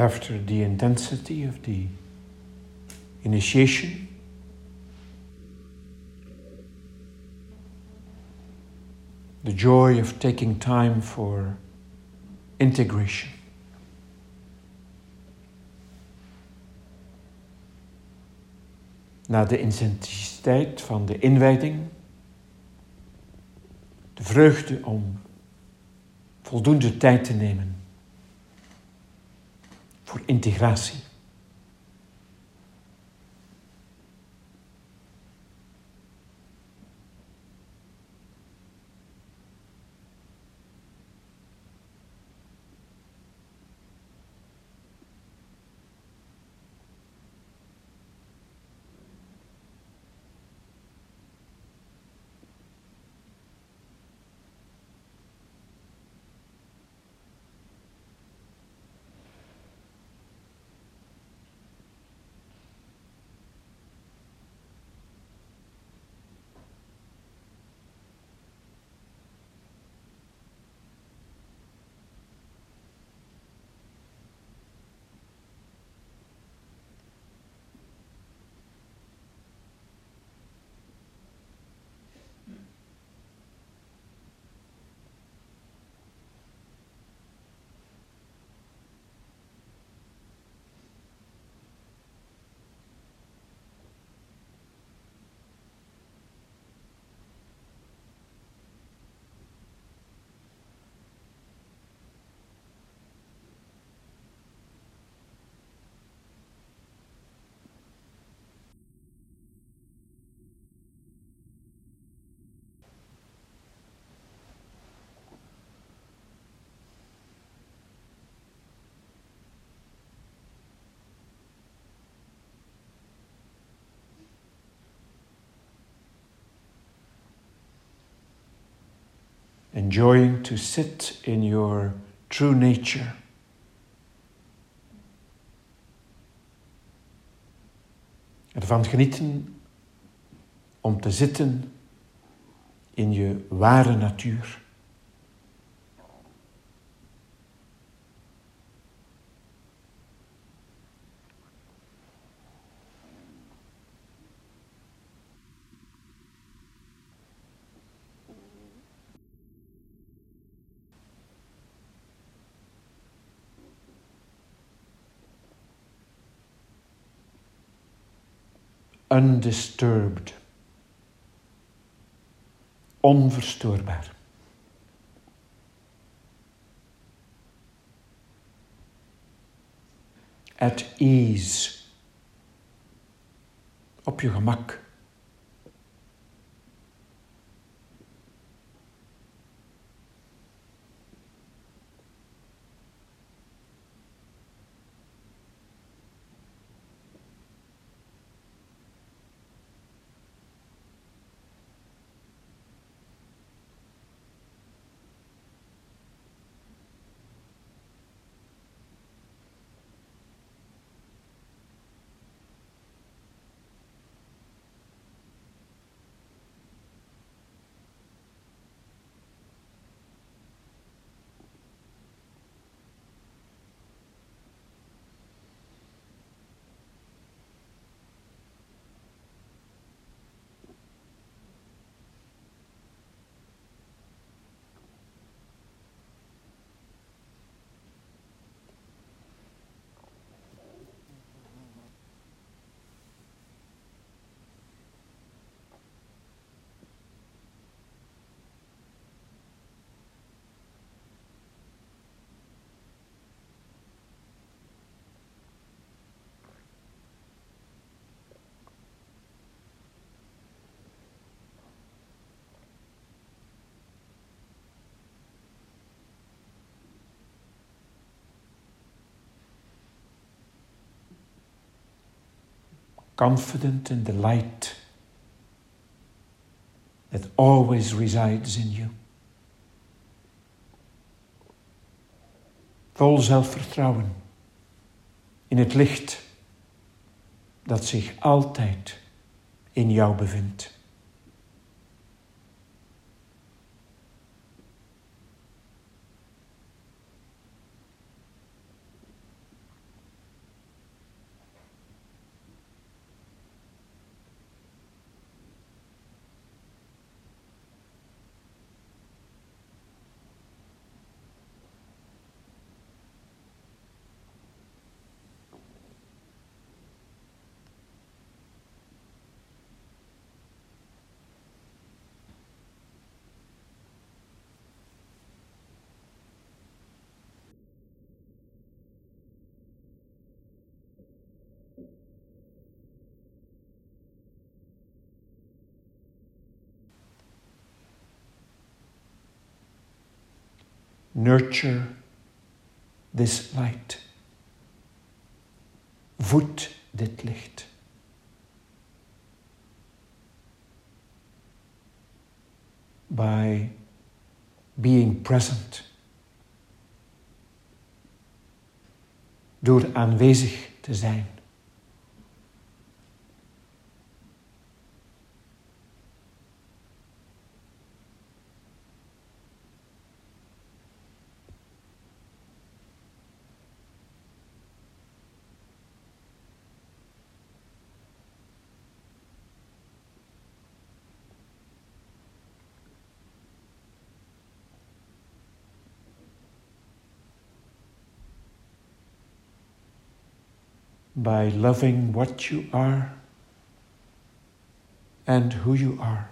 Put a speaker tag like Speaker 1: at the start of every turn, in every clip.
Speaker 1: after the intensity of the initiation, the joy of taking time for integration. Na de intensiteit van de inwijding, de vreugde om voldoende tijd te nemen voor integratie. Enjoying to sit in your true nature. Ervan genieten om te zitten in je ware natuur. Undisturbed, onverstoorbaar. At ease, op je gemak. Confident in the light that always resides in you. Vol zelfvertrouwen in het licht dat zich altijd in jou bevindt. Nurture this light. Voed dit licht. By being present. Door aanwezig te zijn. By loving what you are and who you are.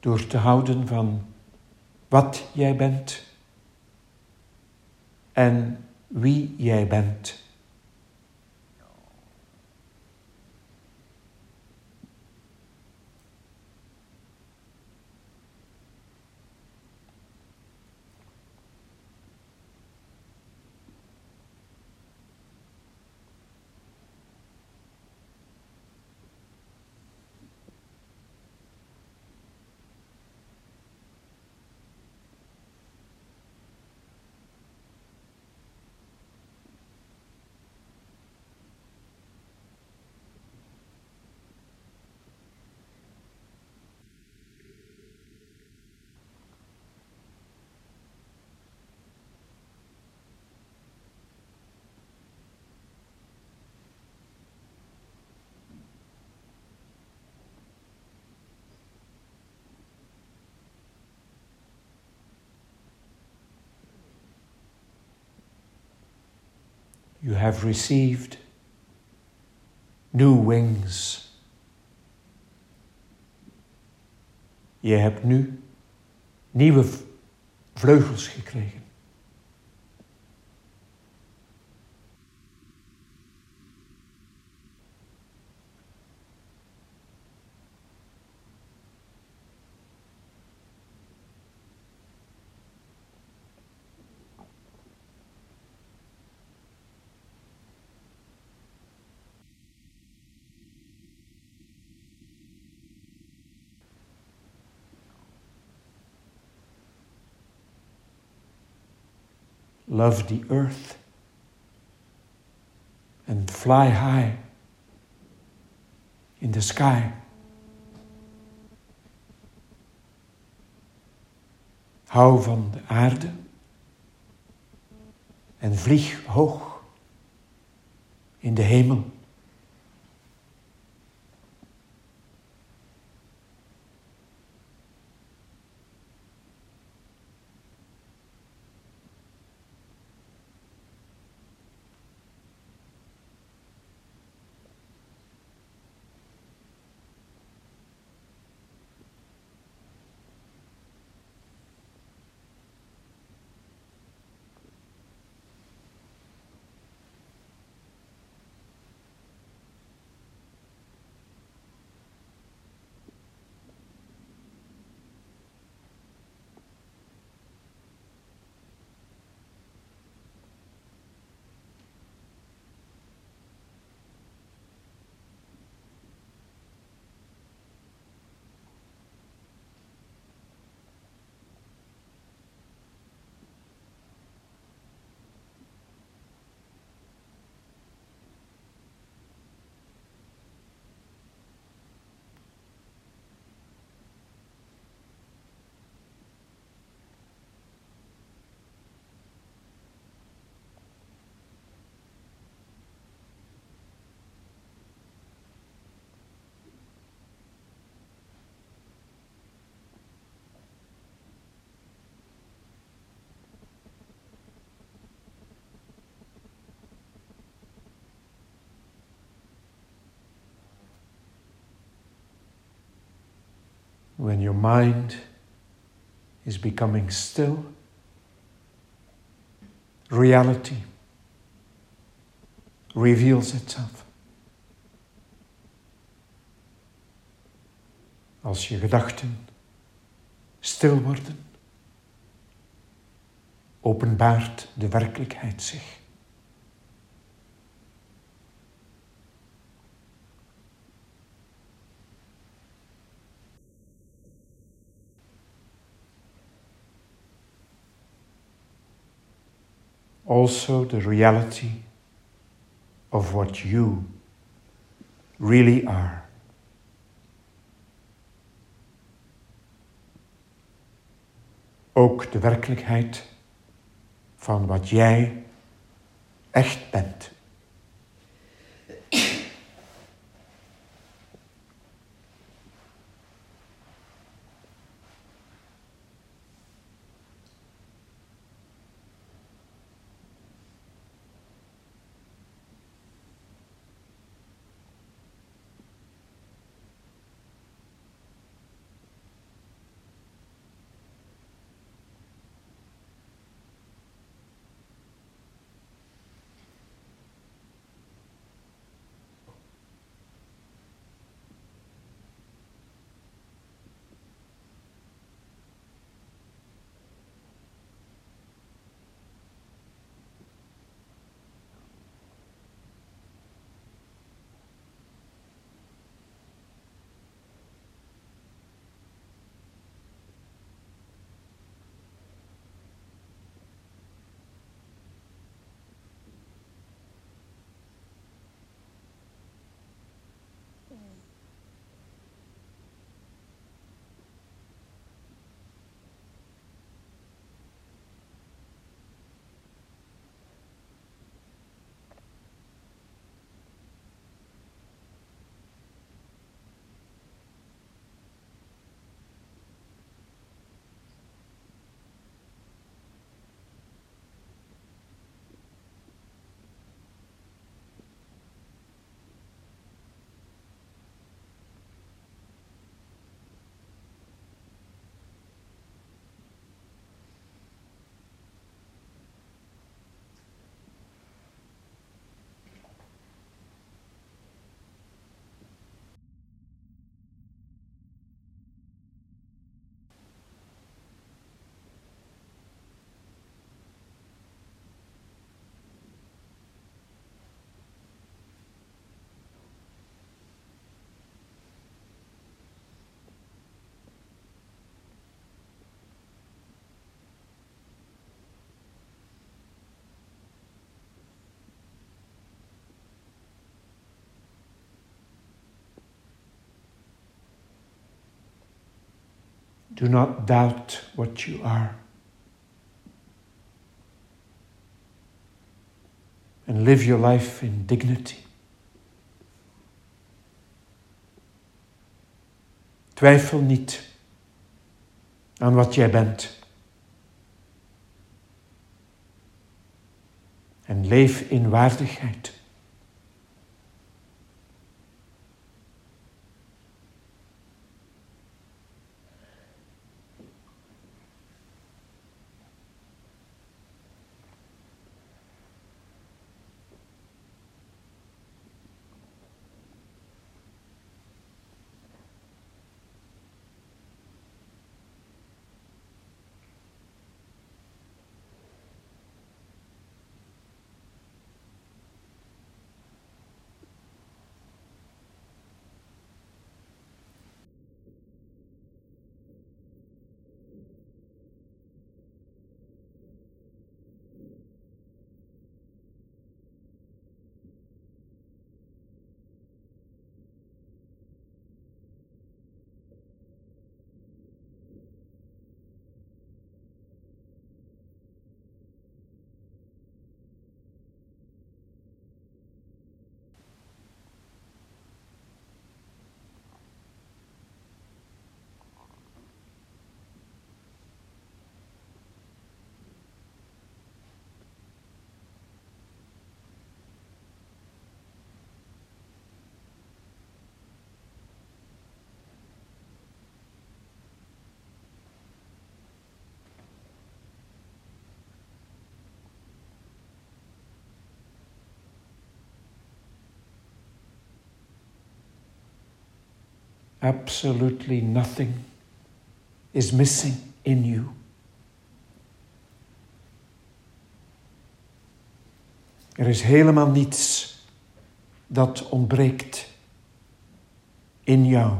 Speaker 1: Door te houden van wat jij bent en wie jij bent. You have received new wings. Je hebt nu nieuwe vleugels gekregen. Love the earth and fly high in the sky. Hou van de aarde en vlieg hoog in de hemel. When your mind is becoming still, reality reveals itself. Als je gedachten stil worden, openbaart de werkelijkheid zich. Also the reality of what you really are. Ook de werkelijkheid van wat jij echt bent. Do not doubt what you are. And live your life in dignity. Twijfel niet aan wat jij bent. En leef in waardigheid. Absolutely nothing is missing. in you. Er is helemaal niets dat ontbreekt in jou.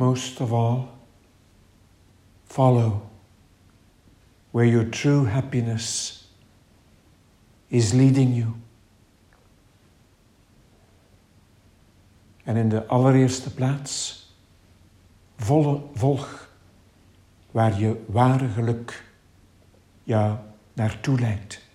Speaker 1: Most of all, follow where your true happiness is leading you. En in de allereerste plaats, volg waar je ware geluk jou naartoe leidt.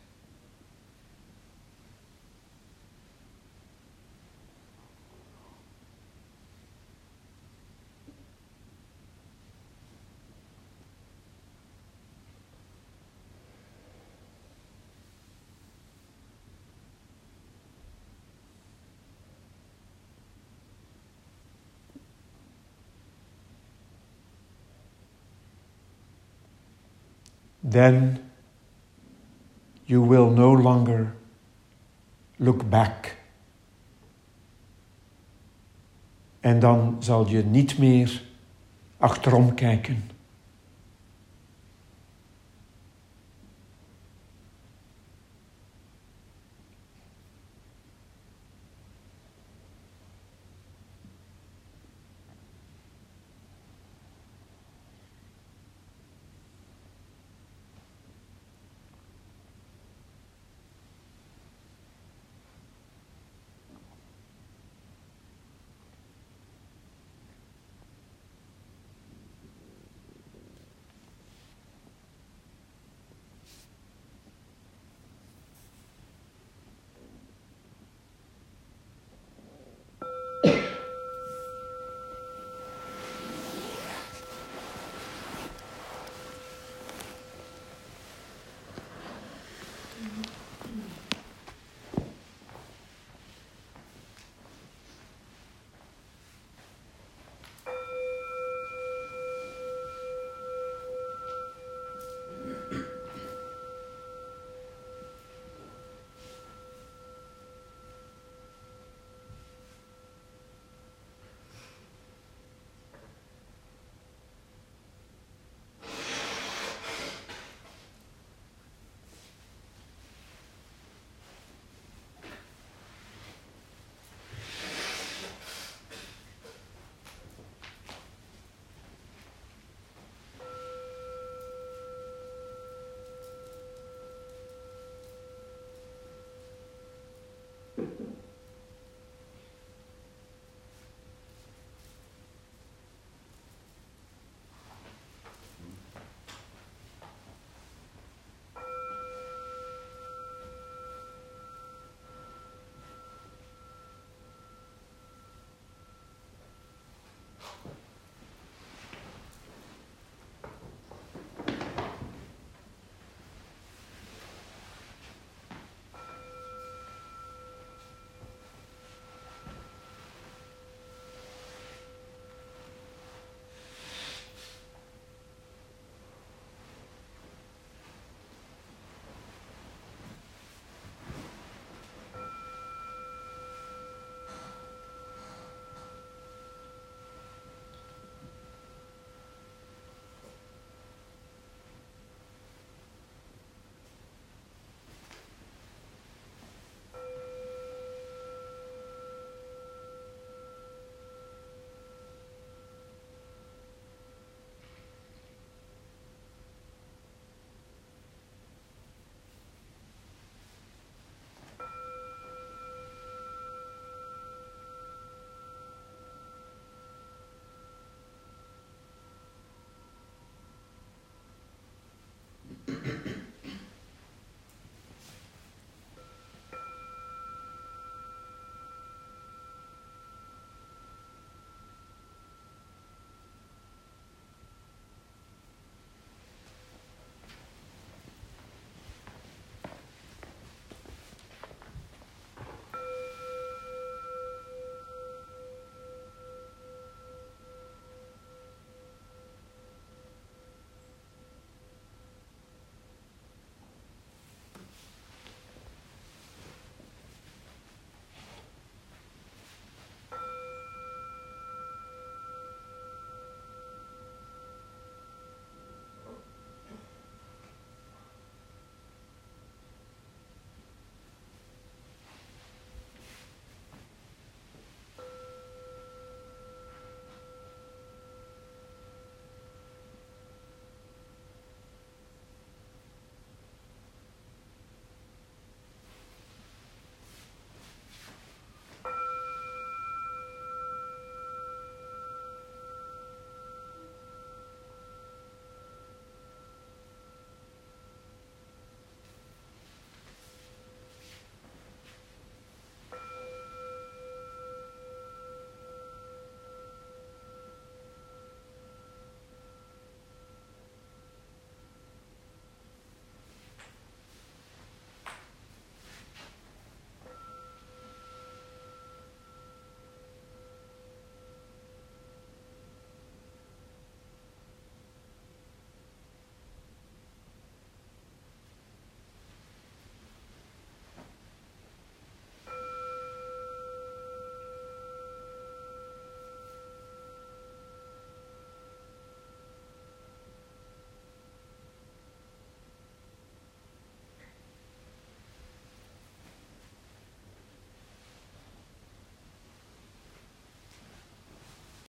Speaker 1: Then you will no longer look back. En dan zal je niet meer achterom kijken.